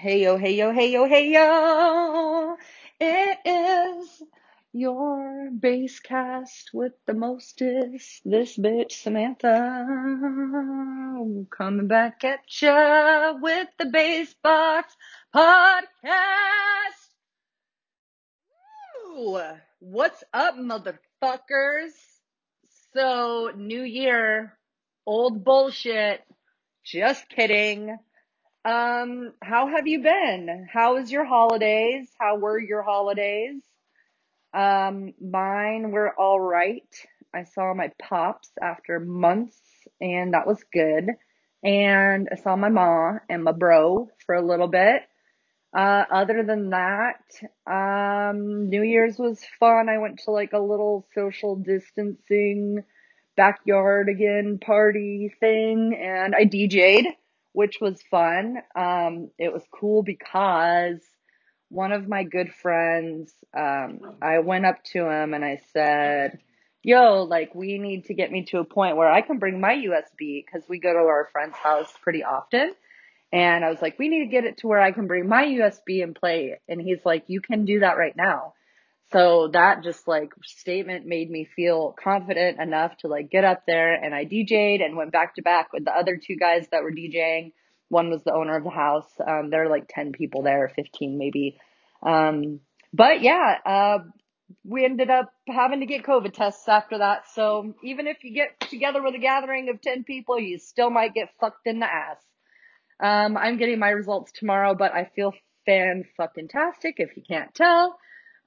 Hey yo, hey yo, hey yo, hey yo. It is your bass cast with the mostest. This bitch Samantha coming back at ya with the bass box podcast. Woo! What's up, motherfuckers? So, new year, old bullshit. Just kidding. Um, how have you been? How was your holidays? How were your holidays? Um, mine were all right. I saw my pops after months, and that was good. And I saw my ma and my bro for a little bit. Uh, other than that, um, New Year's was fun. I went to like a little social distancing backyard again party thing, and I DJ'd, which was fun. Um, it was cool because one of my good friends, um, I went up to him and I said, Yo, like, we need to get me to a point where I can bring my USB because we go to our friend's house pretty often. And I was like, we need to get it to where I can bring my USB and play it. And he's like, you can do that right now. So that just like statement made me feel confident enough to like get up there and I DJ'd and went back to back with the other two guys that were DJing. One was the owner of the house. Um, there are like 10 people there, 15 maybe. Um, but yeah, uh, we ended up having to get COVID tests after that. So even if you get together with a gathering of 10 people, you still might get fucked in the ass. Um, I'm getting my results tomorrow, but I feel fan fucking tastic if you can't tell.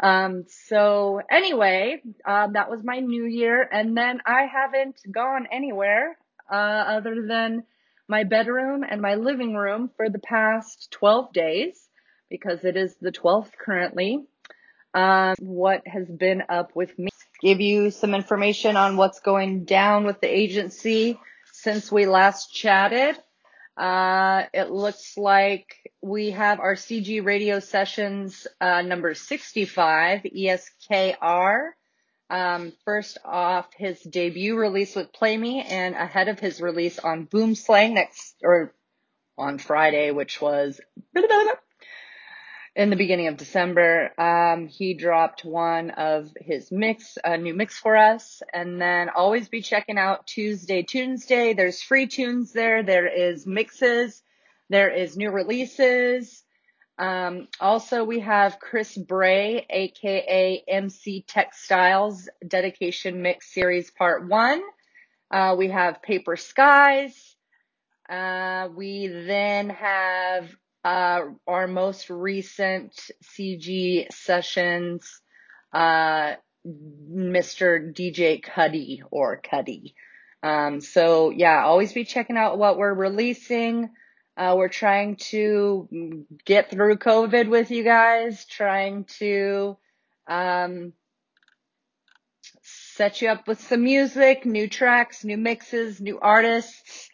Um, so anyway, um, that was my new year, and then I haven't gone anywhere uh, other than my bedroom and my living room for the past 12 days because it is the 12th currently. Um, what has been up with me? Give you some information on what's going down with the agency since we last chatted. Uh, it looks like we have our CG radio sessions, uh, number 65, ESKR. Um, first off, his debut release with Play Me and ahead of his release on Boom Slang next, or on Friday, which was in the beginning of December. Um, he dropped one of his mix, a new mix for us. And then always be checking out Tuesday, Tuesday. There's free tunes there. There is mixes. There is new releases. Um, also, we have Chris Bray, aka MC Textiles Dedication Mix Series Part 1. Uh, we have Paper Skies. Uh, we then have uh, our most recent CG sessions, uh, Mr. DJ Cuddy or Cuddy. Um, so yeah, always be checking out what we're releasing. Uh, we're trying to get through COVID with you guys, trying to, um, set you up with some music, new tracks, new mixes, new artists.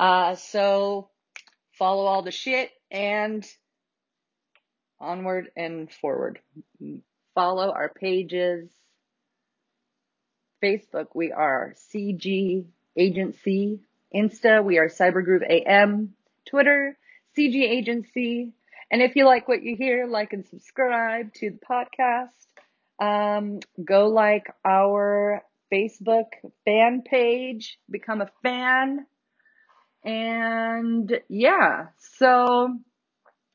Uh, so follow all the shit and onward and forward. Follow our pages. Facebook, we are CG Agency. Insta, we are Cybergroove AM. Twitter, CG Agency. And if you like what you hear, like and subscribe to the podcast. Um, go like our Facebook fan page, become a fan. And yeah, so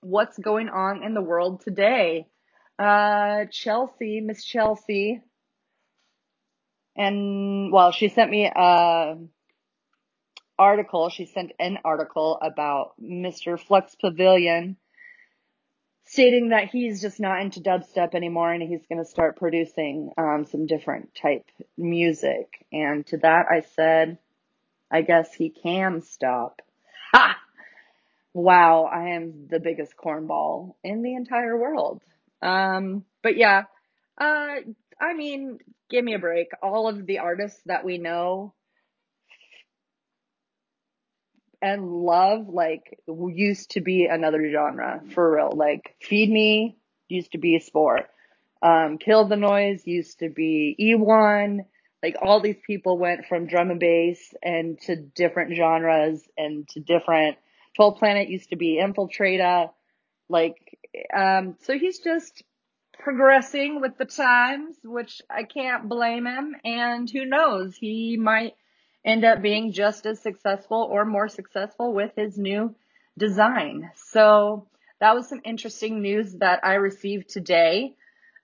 what's going on in the world today? Uh, Chelsea, Miss Chelsea, and well, she sent me a article. She sent an article about Mr. Flux Pavilion stating that he's just not into dubstep anymore and he's going to start producing um, some different type music. And to that I said, I guess he can stop. Ha! Wow, I am the biggest cornball in the entire world. Um, but yeah, uh, I mean, give me a break. All of the artists that we know and love, like, used to be another genre for real. Like, Feed Me used to be a sport. Um, Kill the Noise used to be E1. Like, all these people went from drum and bass and to different genres and to different 12 Planet used to be Infiltrata. Like, um, so he's just progressing with the times, which I can't blame him. And who knows, he might end up being just as successful or more successful with his new design. So that was some interesting news that I received today.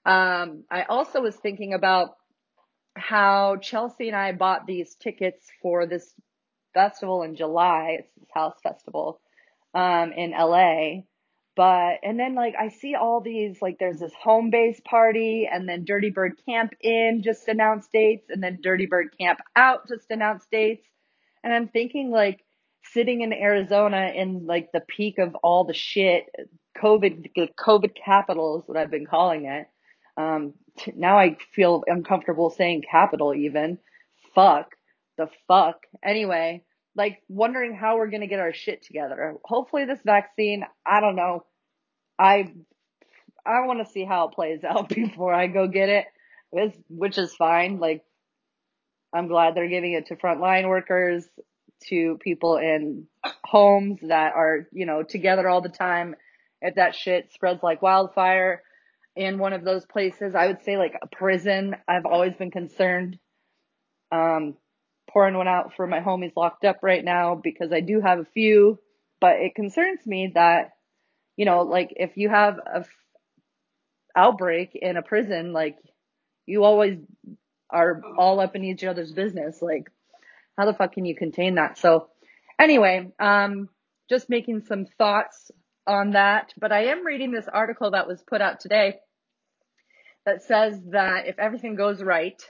Um, I also was thinking about how Chelsea and I bought these tickets for this festival in July. It's this house festival um, in LA. But, and then like I see all these, like there's this home base party and then Dirty Bird Camp in just announced dates and then Dirty Bird Camp out just announced dates. And I'm thinking like sitting in Arizona in like the peak of all the shit, COVID, the COVID capital is what I've been calling it. Um, now I feel uncomfortable saying capital even. Fuck. The fuck. Anyway, like wondering how we're going to get our shit together. Hopefully this vaccine, I don't know. I I want to see how it plays out before I go get it, which is fine. Like I'm glad they're giving it to frontline workers, to people in homes that are, you know, together all the time. If that shit spreads like wildfire in one of those places, I would say like a prison. I've always been concerned. Um, pouring one out for my homies locked up right now because I do have a few, but it concerns me that, you know, like if you have a f- outbreak in a prison, like you always are all up in each other's business. Like, how the fuck can you contain that? So, anyway, um, just making some thoughts on that. But I am reading this article that was put out today that says that if everything goes right,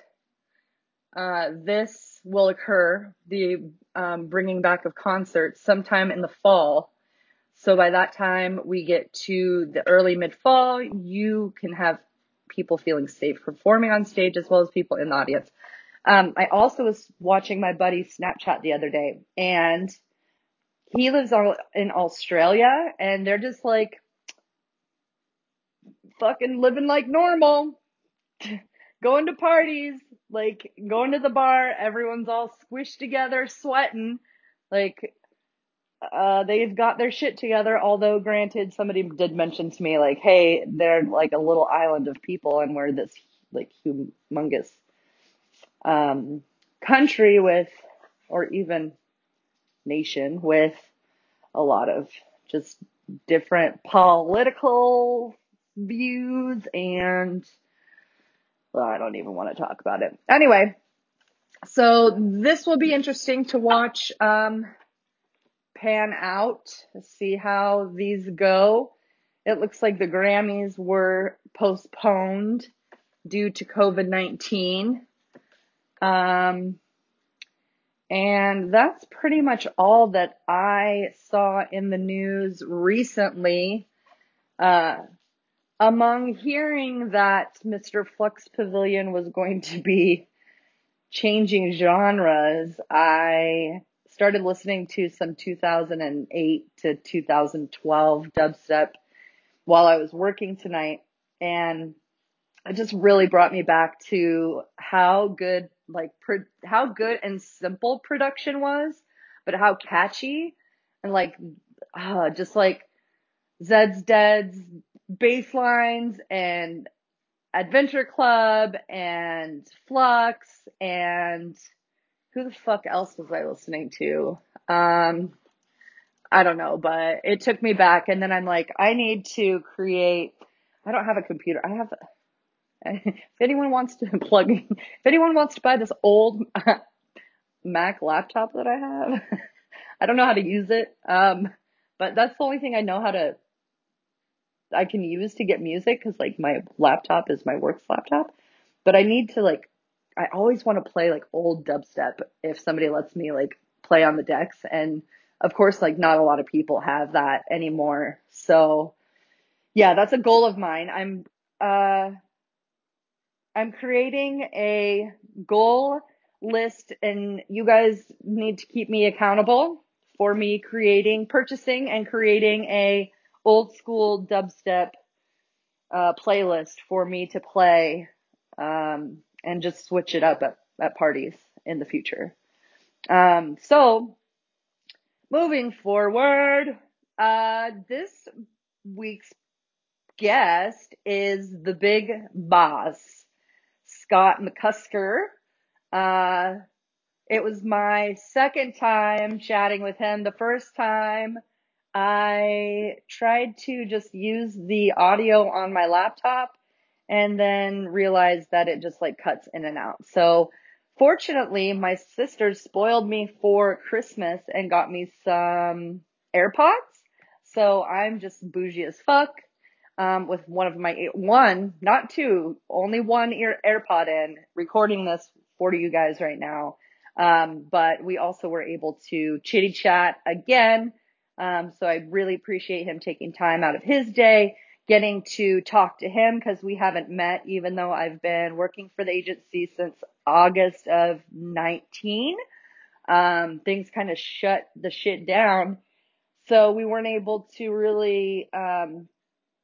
uh, this will occur, the um, bringing back of concerts, sometime in the fall. So by that time we get to the early mid fall, you can have people feeling safe performing on stage as well as people in the audience. Um, I also was watching my buddy's Snapchat the other day and he lives all in Australia and they're just like fucking living like normal, going to parties, like going to the bar. Everyone's all squished together, sweating. Like, uh, they've got their shit together. Although, granted, somebody did mention to me, like, hey, they're like a little island of people and we're this like humongous um, country with, or even nation with a lot of just different political views and well, I don't even want to talk about it. Anyway, so this will be interesting to watch um, pan out, see how these go. It looks like the Grammys were postponed due to COVID 19. Um, and that's pretty much all that I saw in the news recently. Uh, among hearing that Mr. Flux Pavilion was going to be changing genres, I started listening to some 2008 to 2012 dubstep while I was working tonight. And it just really brought me back to how good like pro- how good and simple production was, but how catchy and like uh, just like Zeds Dead's bass lines and Adventure Club and Flux and who the fuck else was I listening to? Um, I don't know, but it took me back and then I'm like, I need to create, I don't have a computer. I have if anyone wants to plug in, if anyone wants to buy this old Mac laptop that I have, I don't know how to use it. Um, but that's the only thing I know how to, I can use to get music because like my laptop is my works laptop. But I need to like, I always want to play like old dubstep if somebody lets me like play on the decks. And of course, like not a lot of people have that anymore. So yeah, that's a goal of mine. I'm, uh, I'm creating a goal list and you guys need to keep me accountable for me creating, purchasing and creating a old school dubstep uh, playlist for me to play um, and just switch it up at, at parties in the future. Um, so moving forward, uh, this week's guest is the big boss, Scott McCusker. Uh, it was my second time chatting with him. The first time I tried to just use the audio on my laptop and then realized that it just like cuts in and out. So fortunately, my sisters spoiled me for Christmas and got me some AirPods. So I'm just bougie as fuck. Um, with one of my one, not two, only one ear AirPod in, recording this for you guys right now. Um, but we also were able to chitty chat again. Um, so I really appreciate him taking time out of his day, getting to talk to him because we haven't met, even though I've been working for the agency since August of 19. Um, things kind of shut the shit down. So we weren't able to really, um,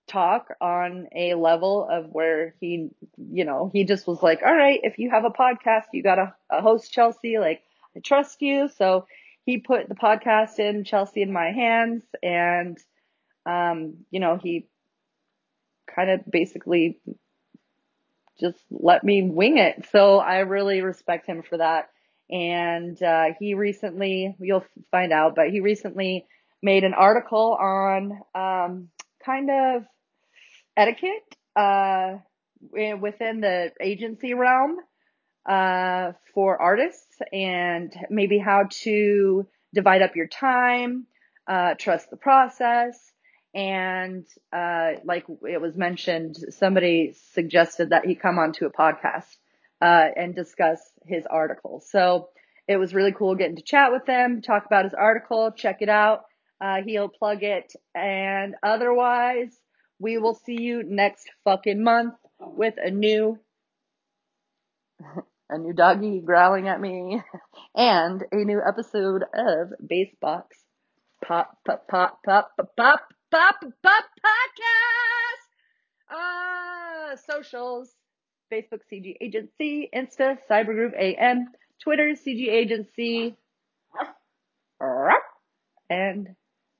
talk on a level of where he, you know, he just was like, all right, if you have a podcast, you got a, a host, Chelsea, like, I trust you. So he put the podcast in Chelsea in my hands and, um, you know, he kind of basically just let me wing it. So I really respect him for that. And, uh, he recently, you'll find out, but he recently made an article on, um, kind of etiquette uh, within the agency realm uh, for artists and maybe how to divide up your time, uh, trust the process. And uh, like it was mentioned, somebody suggested that he come onto a podcast uh, and discuss his article. So it was really cool getting to chat with him, talk about his article, check it out. Uh, he'll plug it. And otherwise, we will see you next fucking month with a new, a new doggy growling at me and a new episode of Basebox Pop, Pop, Pop, Pop, Pop, Pop, Pop, Podcast. Ah, socials, Facebook CG Agency, Insta Cybergroove AM, Twitter CG Agency. And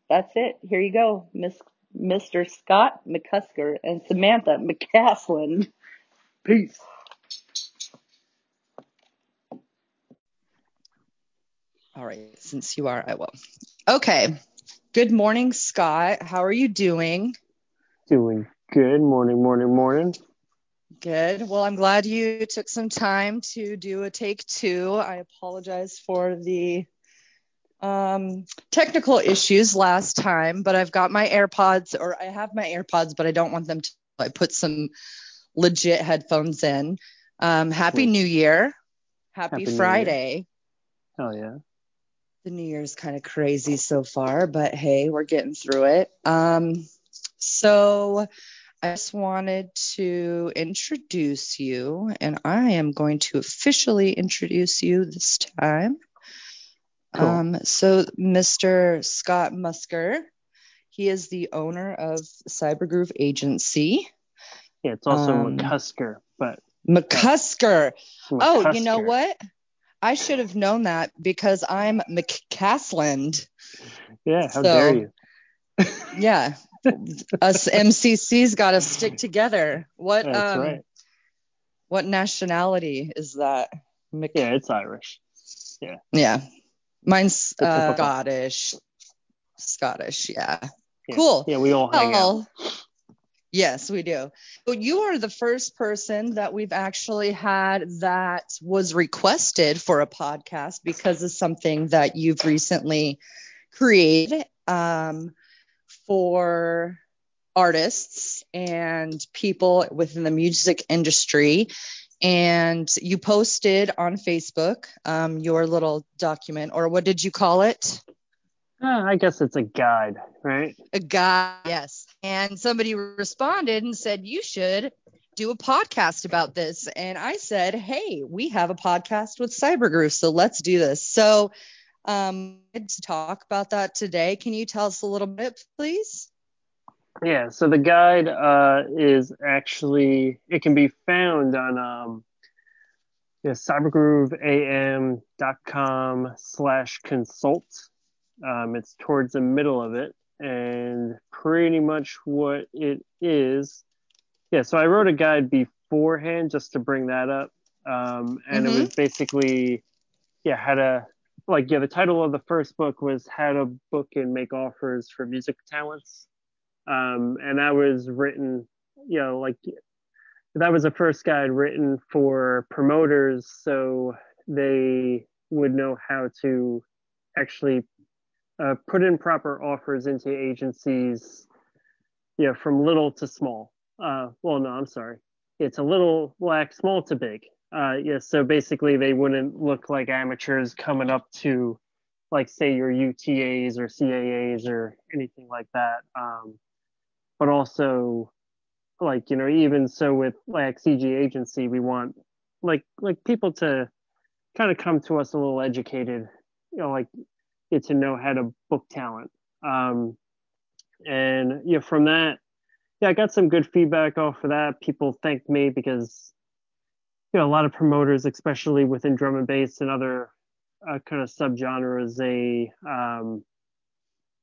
that's it. Here you go, Miss Mr. Scott McCusker and Samantha McCaslin. Peace. All right, since you are, I will. Okay. Good morning, Scott. How are you doing? Doing good. Morning, morning, morning. Good. Well, I'm glad you took some time to do a take two. I apologize for the um, technical issues last time, but I've got my AirPods, or I have my AirPods, but I don't want them to. I put some legit headphones in. Um, Happy New Year. Happy, Happy Friday. Oh, yeah. The New Year's kind of crazy so far, but hey, we're getting through it. Um, so I just wanted to introduce you, and I am going to officially introduce you this time. Cool. Um, so Mr. Scott Musker, he is the owner of Cybergroove Agency. Yeah, it's also um, McCusker, but McCusker. McCusker. Oh, you know what? I should have known that because I'm McCasland. Yeah, how so, dare you? yeah, us MCC's got to stick together. What? That's um, right. What nationality is that? Mc- yeah, it's Irish. Yeah. Yeah. Mine's uh, Scottish. Scottish, yeah. yeah. Cool. Yeah, we all hang well, out. Yes, we do. But you are the first person that we've actually had that was requested for a podcast because of something that you've recently created um, for artists and people within the music industry and you posted on Facebook um, your little document, or what did you call it? Uh, I guess it's a guide, right? A guide, yes. And somebody responded and said, You should do a podcast about this. And I said, Hey, we have a podcast with Cybergroove, so let's do this. So, um, to talk about that today. Can you tell us a little bit, please? Yeah, so the guide uh, is actually it can be found on um, yeah, cybergrooveam.com slash consult. Um, it's towards the middle of it, and pretty much what it is. Yeah, so I wrote a guide beforehand just to bring that up, um, and Mhm. it was basically, yeah, how to like yeah. The title of the first book was how to book and make offers for music talents, um, and that was written, you know, like that was the first guide written for promoters, so they would know how to actually uh, put in proper offers into agencies, you know, from little to small. Uh, well, no, I'm sorry. It's a little like small to big. Uh, yeah, so basically they wouldn't look like amateurs coming up to, like, say your UTAs or CAAs or anything like that. Um, but also, like, you know, even so with like CG agency, we want like like people to kind of come to us a little educated, you know, like get to know how to book talent. Um, and yeah, from that, yeah, I got some good feedback off of that. People thanked me because you know a lot of promoters, especially within drum and bass and other uh, kind of subgenres, they um,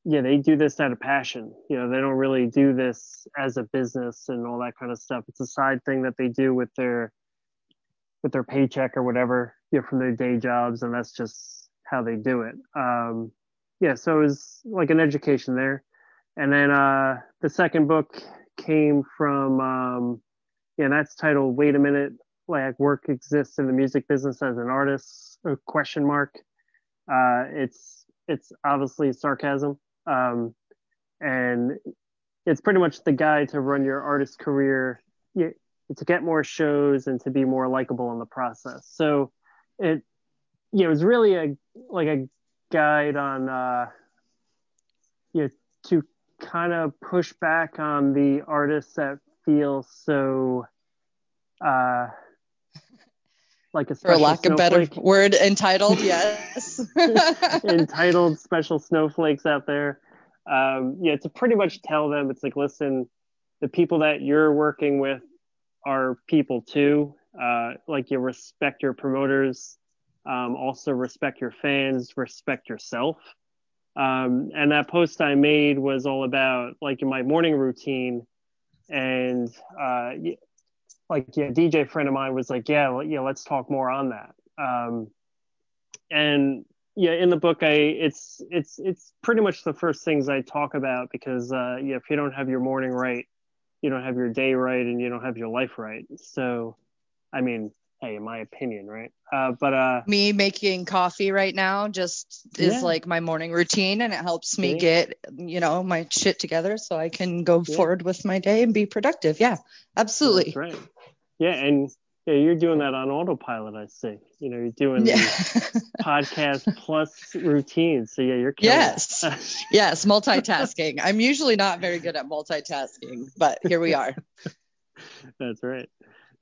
yeah they do this out of passion. You know, they don't really do this as a business and all that kind of stuff. It's a side thing that they do with their with their paycheck or whatever, you know, from their day jobs, and that's just how they do it. Um, yeah, so it was like an education there. And then uh, the second book came from, um, yeah, that's titled "Wait a Minute: Like Work Exists in the Music Business as an Artist?" Question mark. Uh, it's it's obviously sarcasm, um, and it's pretty much the guide to run your artist career, to get more shows and to be more likable in the process. So it, yeah, it was really a like a guide on, uh, you know, to kind of push back on the artists that feel so uh like a For lack of better word, entitled, yes. entitled special snowflakes out there. Um yeah to pretty much tell them it's like listen the people that you're working with are people too. Uh like you respect your promoters um also respect your fans respect yourself. Um, and that post I made was all about like in my morning routine, and uh, like yeah, DJ friend of mine was like, yeah, yeah, let's talk more on that. Um, and yeah, in the book, I it's it's it's pretty much the first things I talk about because uh, yeah, if you don't have your morning right, you don't have your day right, and you don't have your life right. So, I mean, hey, in my opinion, right? Uh, but uh, me making coffee right now just is Yeah. like my morning routine and it helps me See? get you know my shit together so i can go Yeah. forward with my day and be productive yeah absolutely That's right. Yeah, and yeah, you're doing that on autopilot. I see. You know, you're doing the yeah. podcast plus routine. So yeah, you're yes yes multitasking i'm usually not very good at multitasking but here we are That's right.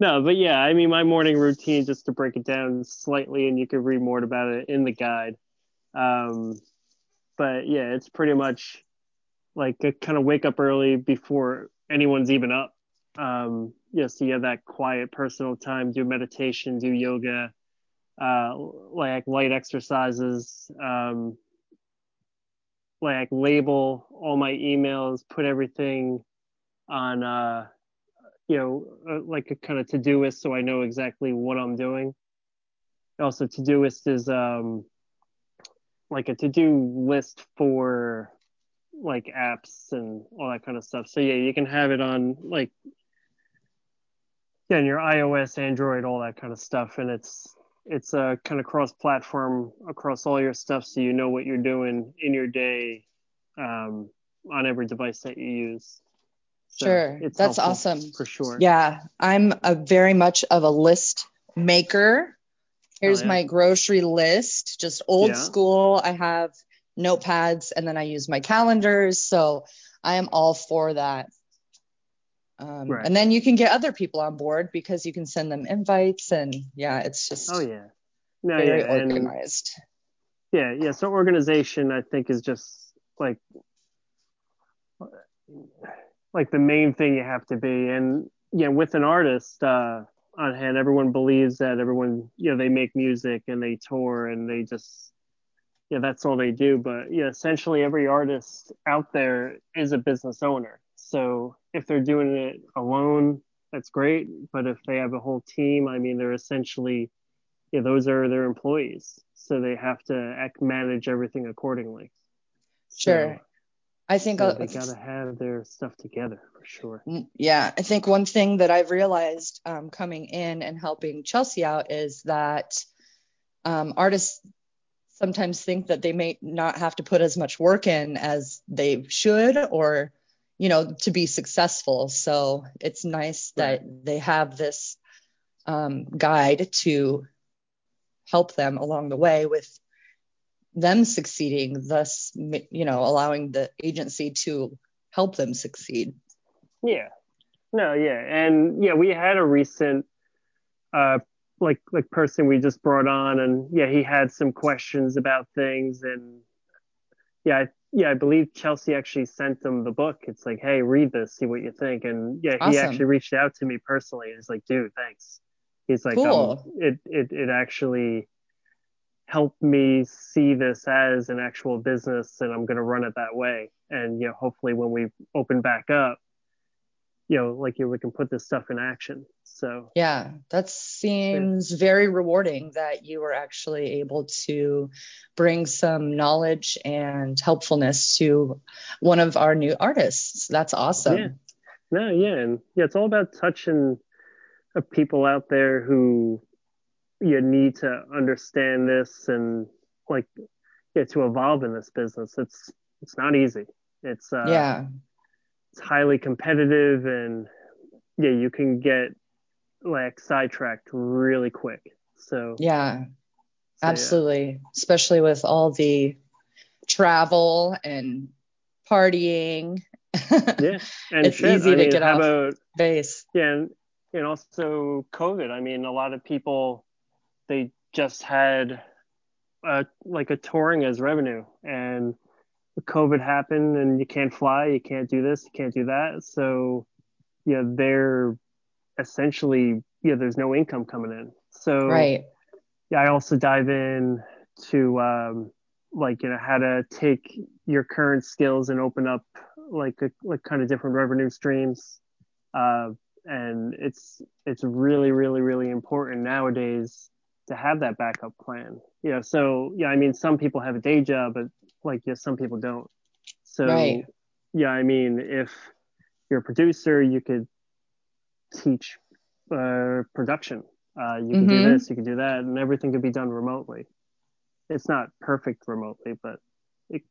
No, but yeah, I mean, my morning routine, just to break it down slightly, and you can read more about it in the guide. Um, but yeah, it's pretty much like a kind of wake up early before anyone's even up. Um, yeah, so you have that quiet personal time, do meditation, do yoga, uh, like light exercises, um, like label all my emails, put everything on, uh, you know, uh, like a kind of Todoist so I know exactly what I'm doing. Also, Todoist is um, like a to-do list for like apps and all that kind of stuff. So yeah, you can have it on like yeah, your iOS, Android, all that kind of stuff, and it's it's a kind of cross-platform across all your stuff, so you know what you're doing in your day um, on every device that you use. So sure it's that's awesome for sure. yeah i'm a very much of a list maker here's Oh, yeah. my grocery list just old Yeah. school i have notepads and then i use my calendars so i am all for that um, Right. and then you can get other people on board because you can send them invites and yeah it's just Oh yeah. No, very yeah, and organized yeah, yeah. So organization, I think, is just like like the main thing you have to be. And yeah, with an artist uh, on hand, everyone believes that everyone, you know, they make music and they tour and they just yeah, that's all they do. But yeah, essentially every artist out there is a business owner. So if they're doing it alone, that's great. But if they have a whole team, I mean, they're essentially, yeah, those are their employees. So they have to manage everything accordingly. Sure. I think yeah, they gotta have their stuff together for sure. Mm, yeah, I think one thing that I've realized um, coming in and helping Chelsea out is that um, artists sometimes think that they may not have to put as much work in as they should or you know to be successful so it's nice that right. they have this um, guide to help them along the way with them succeeding thus you know allowing the agency to help them succeed. Yeah. No yeah. And yeah we had a recent uh like like person we just brought on and yeah he had some questions about things and yeah I, yeah i believe chelsea actually sent them the book. It's like hey read this see what you think. And yeah awesome. he actually reached out to me personally he's like dude thanks. He's like cool. um, it, it it actually helped me see this as an actual business and i'm going to run it that way. And you know hopefully when we open back up you know like you we can put this stuff in action. So yeah that seems very rewarding that you were actually able to bring some knowledge and helpfulness to one of our new artists. That's awesome. Yeah. No yeah and yeah it's all about touching uh, people out there who you need to understand this and like yeah to evolve in this business it's it's not easy. It's uh yeah. it's highly competitive and yeah you can get like sidetracked really quick. So yeah. so, absolutely. Yeah. especially with all the travel and partying. Yeah and it's shit, easy I to mean, get off about, base. Yeah and, and also covid. I mean a lot of people they just had a, like a touring as revenue and COVID happened and you can't fly, you can't do this, you can't do that. So, yeah, they're essentially, yeah, there's no income coming in. So, right. Yeah, I also dive in to um, like, you know, how to take your current skills and open up like a, like kind of different revenue streams. Uh, and it's it's really really really important nowadays to have that backup plan. You know, so yeah, I mean, some people have a day job, but like yeah, some people don't. So right. yeah, I mean, if you're a producer, you could teach uh, production. Uh, you can mm-hmm. do this, you can do that, and everything can be done remotely. It's not perfect remotely, but it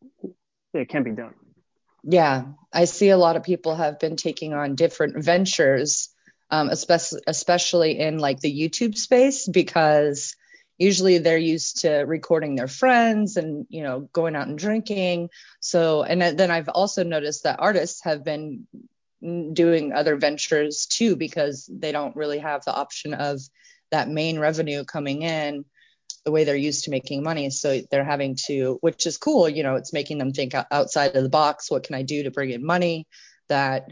it can be done. Yeah, I see a lot of people have been taking on different ventures, um, especially especially in like the YouTube space because usually they're used to recording their friends and you know going out and drinking. So and then i've also noticed that artists have been doing other ventures too because they don't really have the option of that main revenue coming in the way they're used to making money. So they're having to which is cool you know it's making them think outside of the box what can i do to bring in money that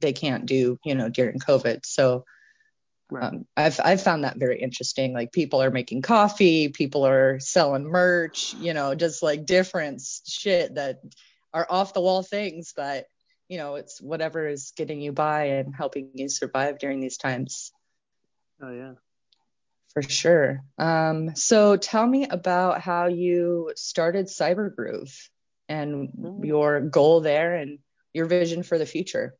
they can't do you know during covid so Right. Um, I've I've found that very interesting. Like people are making coffee, people are selling merch, you know, just like different shit that are off the wall things, but you know, it's whatever is getting you by and helping you survive during these times. Oh yeah. For sure. Um, so tell me about how you started Cyber Groove and mm-hmm. your goal there and your vision for the future.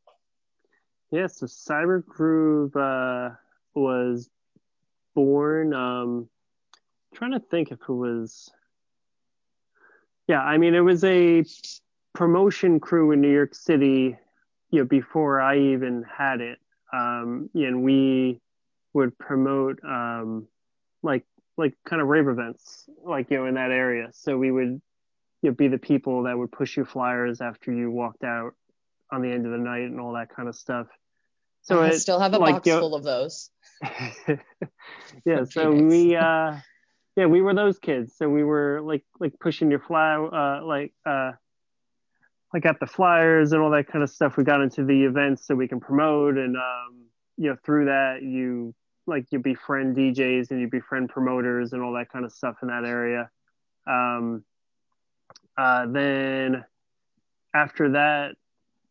Yeah, so Cybergroove uh was born um trying to think if it was yeah i mean it was a promotion crew in new york city you know before i even had it. Um and we would promote um like like kind of rave events like you know in that area. So we would you know, be the people that would push you flyers after you walked out on the end of the night and all that kind of stuff so I it, still have a like, box full of those. yeah, so we uh yeah, we were those kids. So we were like like pushing your fly uh like uh like at the flyers and all that kind of stuff. We got into the events so we can promote and um you know through that you like you befriend DJs and you befriend promoters and all that kind of stuff in that area. Um Uh, then after that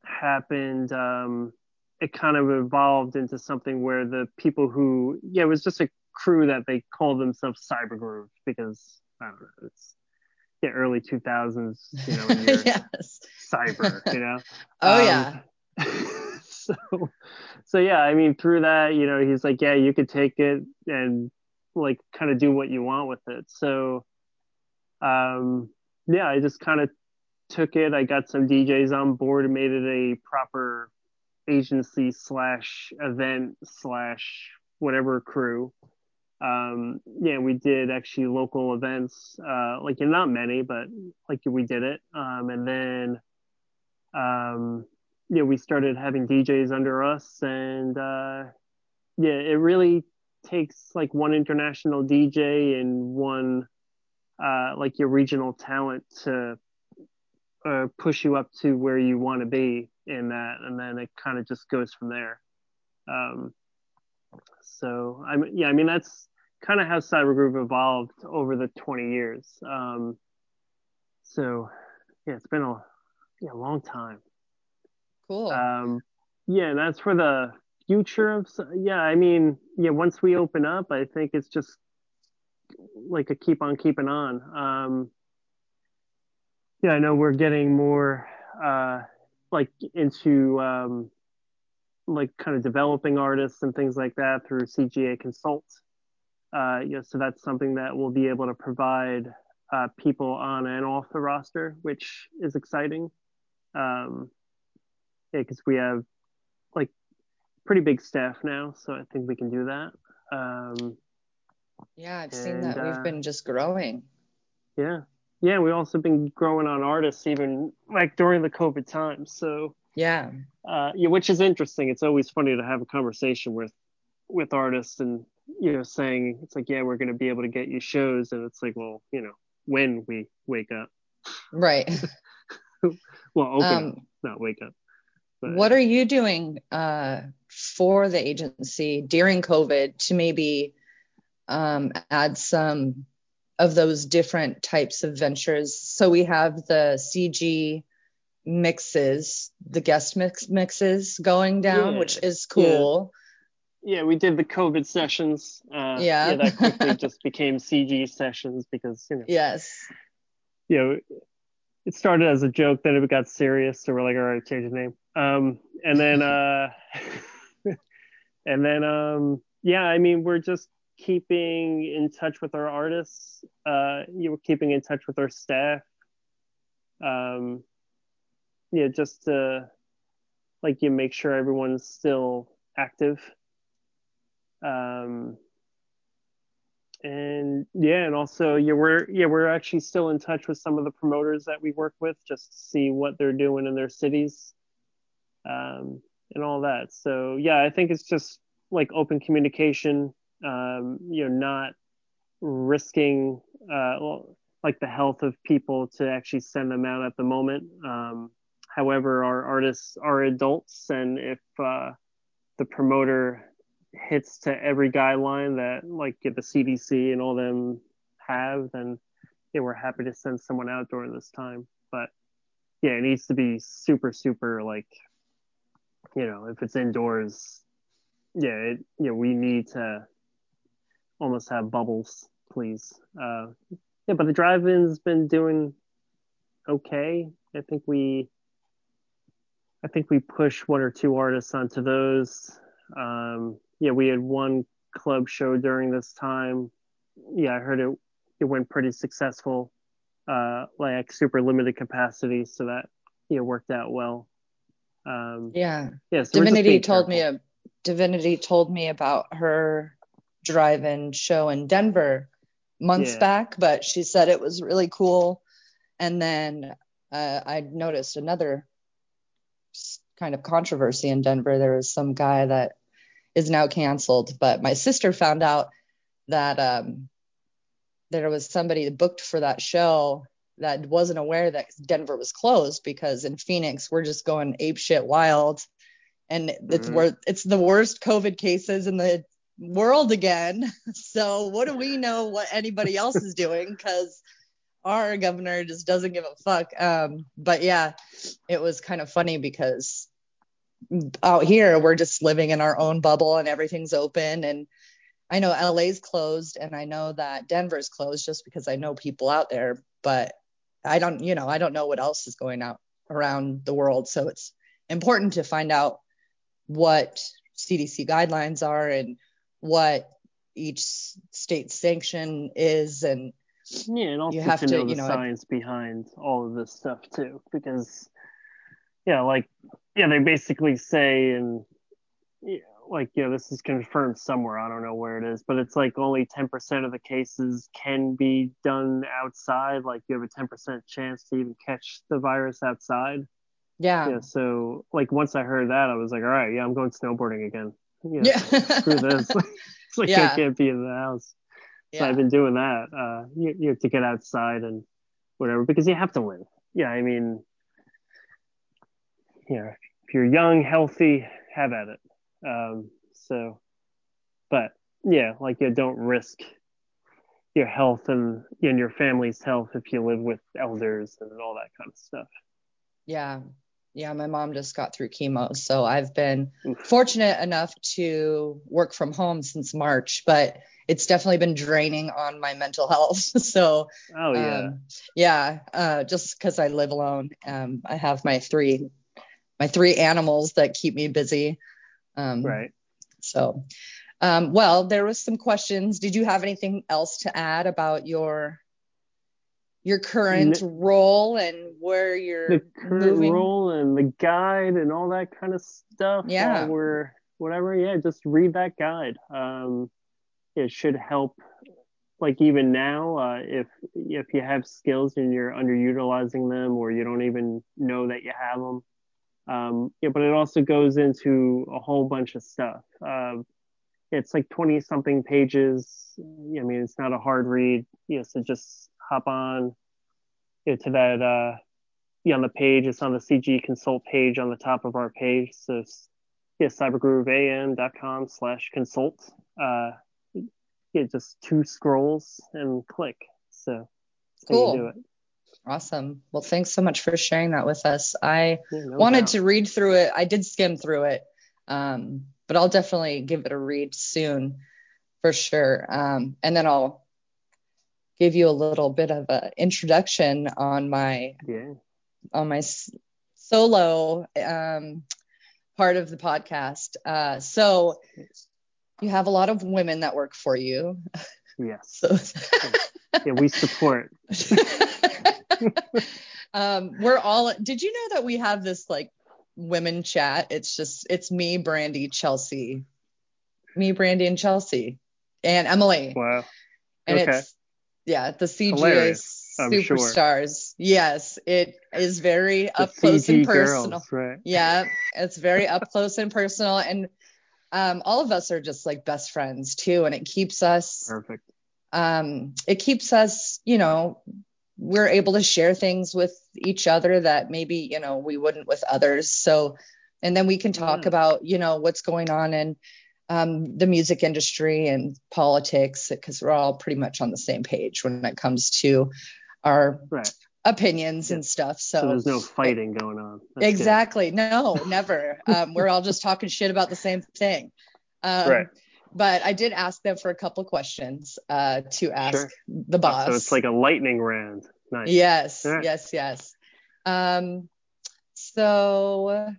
happened, um, it kind of evolved into something where the people who, yeah, it was just a crew that they called themselves Cyber Groove because I don't know, it's yeah, early 2000s, you know, yes. cyber, you know. Oh Um, yeah. so, so yeah, I mean, through that, you know, he's like, yeah, you could take it and like kind of do what you want with it. So, um, yeah, I just kind of took it. I got some DJs on board and made it a proper agency slash event slash whatever crew. Um, yeah, we did actually local events, uh, like not many, but like we did it. Um, and then, um, yeah, we started having DJs under us, and uh, yeah, it really takes like one international DJ and one uh, like your regional talent to uh, push you up to where you want to be in that, and then it kind of just goes from there. Um, so I mean, yeah, I mean that's kind of how Cyber Groove evolved over the 20 years. Um, so yeah, it's been a yeah, long time. Cool. Um, yeah, and that's for the future of yeah. I mean, yeah, once we open up, I think it's just like a keep on keeping on. Um, yeah, I know we're getting more uh, like into um, like kind of developing artists and things like that through CGA Consult. Uh, you know, so that's something that we'll be able to provide uh, people on and off the roster, which is exciting. Um, yeah, because we have like pretty big staff now, so I think we can do that. Um, yeah, I've seen and, that we've uh, been just growing. yeah, yeah, we've also been growing on artists even like during the COVID time. So Yeah. uh, yeah, which is interesting. It's always funny to have a conversation with with artists and you know saying it's like yeah we're going to be able to get you shows and it's like well you know when we wake up Right. well open up Um, not wake up But, what are you doing uh, for the agency during COVID to maybe um, add some of those different types of ventures? So we have the CG mixes, the guest mix mixes going down, which is cool. yeah we did the covid sessions uh Yeah. yeah that quickly just became cg sessions because you know Yes. you know it started as a joke then it got serious so we're like all right change the name um and then uh and then um yeah i mean we're just keeping in touch with our artists uh you were keeping in touch with our staff. Um yeah just to like you make sure everyone's still active. Um and yeah and also yeah we're yeah we're actually still in touch with some of the promoters that we work with just to see what they're doing in their cities um and all that. So yeah i think it's just like open communication um you know not risking uh well, like the health of people to actually send them out at the moment um however our artists are adults and if uh the promoter hits to every guideline that like the CDC and all them have, then yeah, we're happy to send someone out during this time. But yeah, it needs to be super, super like, you know, if it's indoors, yeah, it, you know, we need to almost have bubbles, please. Uh, yeah, but the drive-in's been doing okay. I think we, I think we push one or two artists onto those. Um, yeah, we had one club show during this time. Yeah, I heard it it went pretty successful, uh, like super limited capacity, so that you know worked out well. Um, Yeah. yeah, so Divinity told me a Divinity told me about her drive-in show in Denver months Yeah. back, but she said it was really cool. And then uh, I noticed another kind of controversy in Denver. There was some guy that is now canceled, but my sister found out that um, there was somebody booked for that show that wasn't aware that Denver was closed because in Phoenix we're just going ape shit wild, and it's Mhm. wor- it's the worst COVID cases in the world again. So what do we know what anybody else is doing? Because our governor just doesn't give a fuck. Um, but yeah, it was kind of funny because out here we're just living in our own bubble and everything's open and I know LA's closed and I know that Denver's closed just because I know people out there, but I don't, you know, I don't know what else is going out around the world. So it's important to find out what CDC guidelines are and what each state sanction is and yeah and also you have to know the you know, science behind all of this stuff too because yeah like yeah they basically say and yeah, like yeah this is confirmed somewhere. I don't know where it is but it's like only 10% of the cases can be done outside. Like you have a 10% chance to even catch the virus outside. Yeah. yeah so like once i heard that i was like all right yeah i'm going snowboarding again yeah, Yeah. screw this it's like Yeah. i can't be in the house so Yeah. I've been doing that. Uh, you, you have to get outside and whatever because you have to live. Yeah, I mean, yeah, if you're young, healthy, have at it. Um, so, but yeah, like you don't risk your health and and your family's health if you live with elders and all that kind of stuff. Yeah. Yeah. My mom just got through chemo. So I've been fortunate enough to work from home since March, but it's definitely been draining on my mental health. so, Oh yeah, um, yeah, uh, just because I live alone, um, I have my three, my three animals that keep me busy. Um, right. So, um, well, there was some questions. Did you have anything else to add about your your current role and where you're The current moving? role and the guide and all that kind of stuff. Yeah. We're whatever, yeah, just read that guide. Um, it should help. Like even now, uh, if if you have skills and you're underutilizing them, or you don't even know that you have them, um, yeah. But it also goes into a whole bunch of stuff. Um, it's like 20 something pages. I mean, it's not a hard read. You know, so just hop on you know, to that uh, yeah, on the page. It's on the CG Consult page on the top of our page. So yeah, cybergrooveam.com slash consult. Uh, yeah, just two scrolls and click. So Cool. you do it. Awesome. Well, thanks so much for sharing that with us. I Yeah, no wanted doubt. to read through it. I did skim through it, um, but I'll definitely give it a read soon for sure. Um, and then I'll give you a little bit of an introduction on my Yeah. on my solo um, part of the podcast. Uh, so you have a lot of women that work for you. Yes. So Yeah, we support. um, we're all. Did you know that we have this like women chat? It's just it's me, Brandy, Chelsea, me, Brandy, and Chelsea, and Emily. Wow. and okay. it's yeah the CGA Hilarious, I'm sure. superstars. Yes, it is very The up close and CG personal. girls, right? Yeah, it's very up close and personal, and um, all of us are just like best friends too, and it keeps us Perfect. um, it keeps us, you know, we're able to share things with each other that maybe, you know, we wouldn't with others. So, and then we can talk Yeah. about, you know, what's going on in um, the music industry and politics because we're all pretty much on the same page when it comes to our Right. opinions Yeah. and stuff. So, So, there's no fighting going on. That's good. exactly. No, never. um, we're all just talking shit about the same thing. Um, Right. But I did ask them for a couple questions uh, to ask Sure. the boss. So it's like a lightning round. Nice. Yes, right. yes, yes. Um, so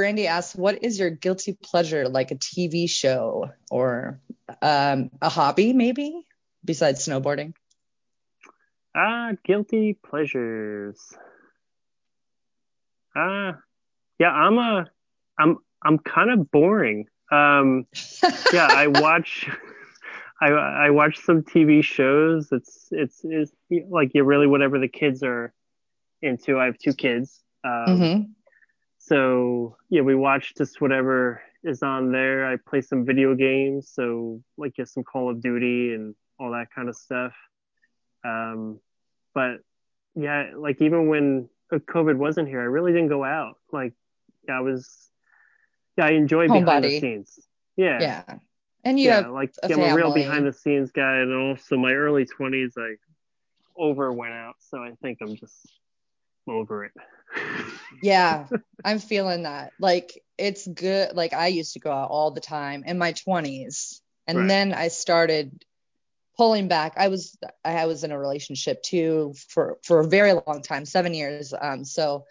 Brandy asks, what is your guilty pleasure, like a TV show or um, a hobby, maybe besides snowboarding? Ah, guilty pleasures. Ah, yeah, I'm a, I'm, I'm kind of boring. Um, yeah, I watch, I, I watch some TV shows. It's, it's, it's like you really whatever the kids are into. I have two kids. Um, Mhm. So yeah, we watch just whatever is on there. I play some video games, so like get some Call of Duty and all that kind of stuff. Um, but yeah, like even when uh, COVID wasn't here, I really didn't go out. Like yeah, I was, yeah, I enjoy behind the scenes. Yeah, Yeah. And you yeah, like yeah, I'm a real behind the scenes guy, and also my early 20s, I over went out, so I think I'm just over it. Yeah, I'm feeling that. Like it's good. Like I used to go out all the time in my 20s, and Right. then I started pulling back. I was I was in a relationship too for for a very long time, seven years. Um, so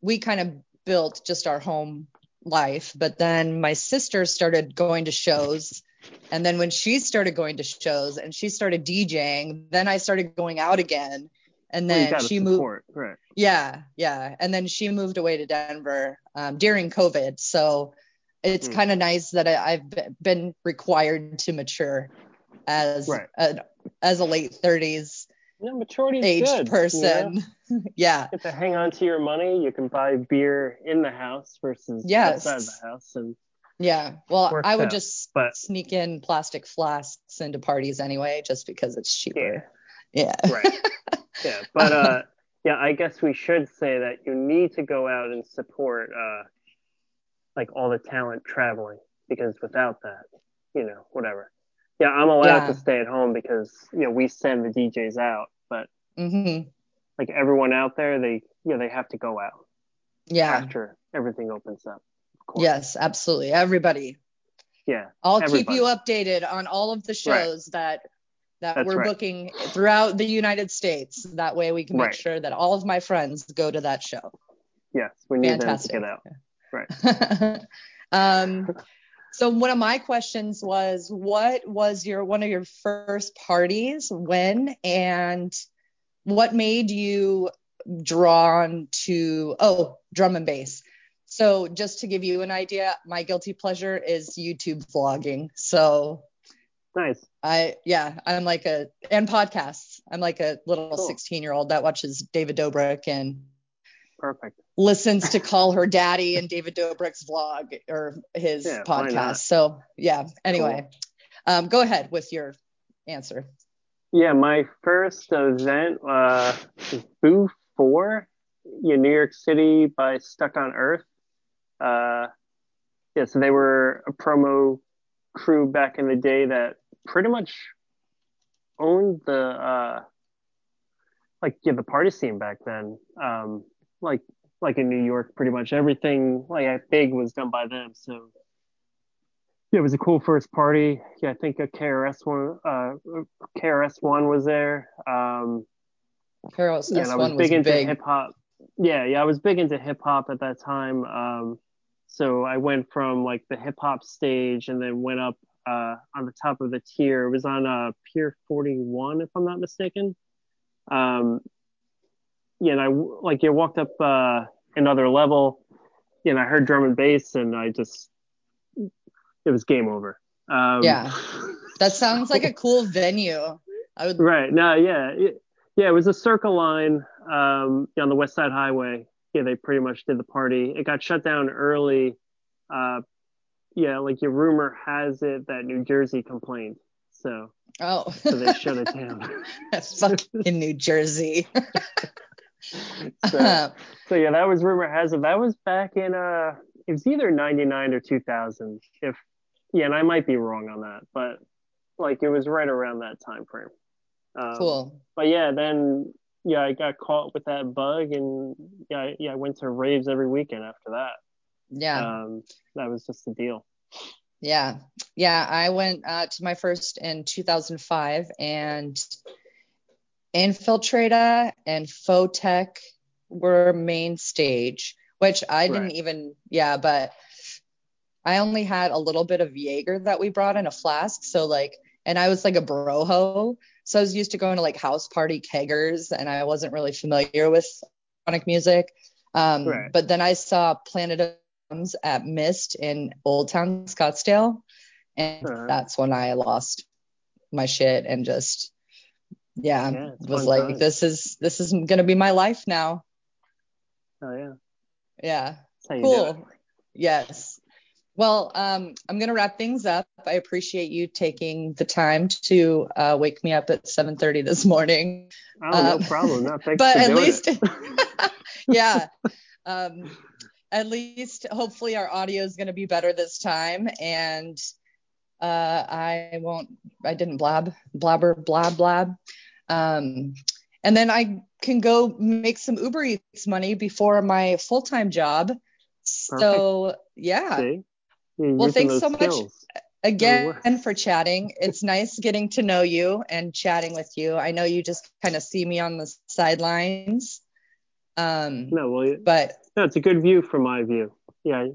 we kind of built just our home life. But then my sister started going to shows. And then when she started going to shows and she started DJing, then I started going out again. And then gotta she moved right? yeah, yeah. And then she moved away to Denver um, during COVID. So it's Mm. kind of nice that I, I've been required to mature as Right. a, as a late 30s Yeah, maturity is aged good. you know? person. yeah, get to hang on to your money. You can buy beer in the house versus Yes. outside the house, and yeah. Well, I would out, just but- sneak in plastic flasks into parties anyway, just because it's cheaper. Yeah. right, yeah. But uh, yeah, I guess we should say that you need to go out and support uh, like all the talent traveling because without that, you know, whatever. Yeah, I'm allowed Yeah. to stay at home because you know we send the DJs out, but hmm like everyone out there, they you know they have to go out Yeah. after everything opens up. Of course. Yes, absolutely. Everybody. Yeah. I'll keep you updated on all of the shows that that That's we're right. booking throughout the United States. That way we can make Right. sure that all of my friends go to that show. Yes, we need Fantastic. them to get out. Right. um, so one of my questions was, what was your one of your first parties? When and what made you drawn to oh drum and bass? So just to give you an idea, my guilty pleasure is YouTube vlogging. So Nice. I yeah, I'm like a and podcasts. I'm like a little Cool. 16 year old that watches David Dobrik and Perfect. listens to Call Her Daddy and David Dobrik's vlog or his Yeah, podcast. So yeah. Anyway, um, go ahead with your answer. Yeah, my first event uh, was Boo 4 in New York City by Stuck on Earth. Uh, yeah, so they were a promo crew back in the day that pretty much owned the uh, like yeah the party scene back then. Um, like like in New York, pretty much everything like big was done by them. So yeah, it was a cool first party. Yeah, I think a KRS one, uh, KRS one was there. Um, Carol's yeah, S1 and I was was big into hip hop. Yeah, yeah, I was big into hip hop at that time. Um, so I went from like the hip hop stage and then went up uh, on the top of the tier. It was on uh, Pier 41, if I'm not mistaken. Um, yeah, and I like you walked up uh, another level. You know, I heard drum and bass, and I just it was game over. Um, Yeah. That sounds like a cool venue. I would Right. No, yeah. It, yeah, it was a circle line um, on the West Side Highway. Yeah, they pretty much did the party. It got shut down early. Uh, yeah, like your rumor has it that New Jersey complained. So, oh so they shut it down. fucking New Jersey. so, so yeah, that was rumor has it. That was back in uh it was either 99 or 2000 if yeah, and I might be wrong on that, but like it was right around that time frame. Um, cool. but yeah, then yeah, I got caught with that bug, and yeah, I- yeah, I went to raves every weekend after that. Yeah. Um, that was just the deal. Yeah. Yeah. I went uh, to my first in 2005 and Infiltrata and Photek were main stage, which I didn't even, yeah, but I only had a little bit of Jaeger that we brought in a flask. So, like, and I was like a broho. So I was used to going to like house party keggers and I wasn't really familiar with electronic music. Um, Right. But then I saw Planet of Drums at Myst in Old Town Scottsdale. And Uh-huh. that's when I lost my shit and just, yeah, Yeah, was like, times. this is, this is going to be my life now. Oh yeah, Yeah. that's how you do it. Cool. Yes. Well, um, I'm going to wrap things up. I appreciate you taking the time to uh, wake me up at 7:30 this morning. Oh no Um, problem. No, thanks but at least, yeah. Um, at least, hopefully, our audio is going to be better this time, and uh, I won't. I didn't blab, blabber, blab, blab. Um, and then I can go make some Uber Eats money before my full time job. So yeah. See? You're Well, thanks so much skills. again for chatting. It's nice getting to know you and chatting with you. I know you just kind of see me on the sidelines. Um, No, well, you- but no, it's a good view from my view. Yeah,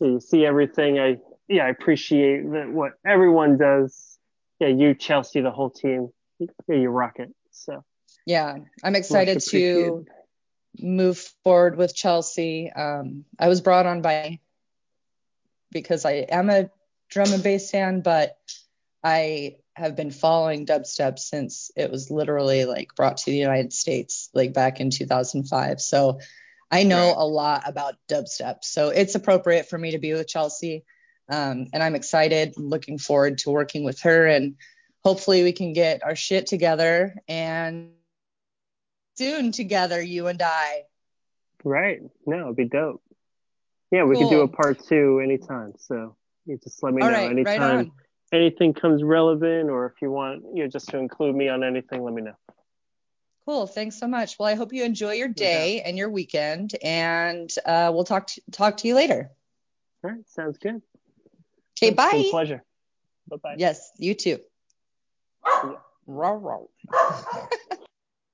you see everything. I yeah, I appreciate that what everyone does. Yeah, you, Chelsea, the whole team. Yeah, you rock it. So yeah, I'm excited to move forward with Chelsea. Um, I was brought on by because I am a drum and bass fan, but I have been following dubstep since it was literally like brought to the United States, like back in 2005. So I know Right. a lot about dubstep. So it's appropriate for me to be with Chelsea. Um, and I'm excited, looking forward to working with her. And hopefully we can get our shit together and soon together, you and I. Right. No, it'd be dope. Yeah, we could do a part two anytime. So you just let me All know right, right anytime on. anything comes relevant, or if you want, you know, just to include me on anything, let me know. Cool. Thanks so much. Well, I hope you enjoy your day and your weekend, and uh, we'll talk to, talk to you later. All right, sounds good. Okay, It's been a bye. pleasure. Bye bye. Yes, you too. row.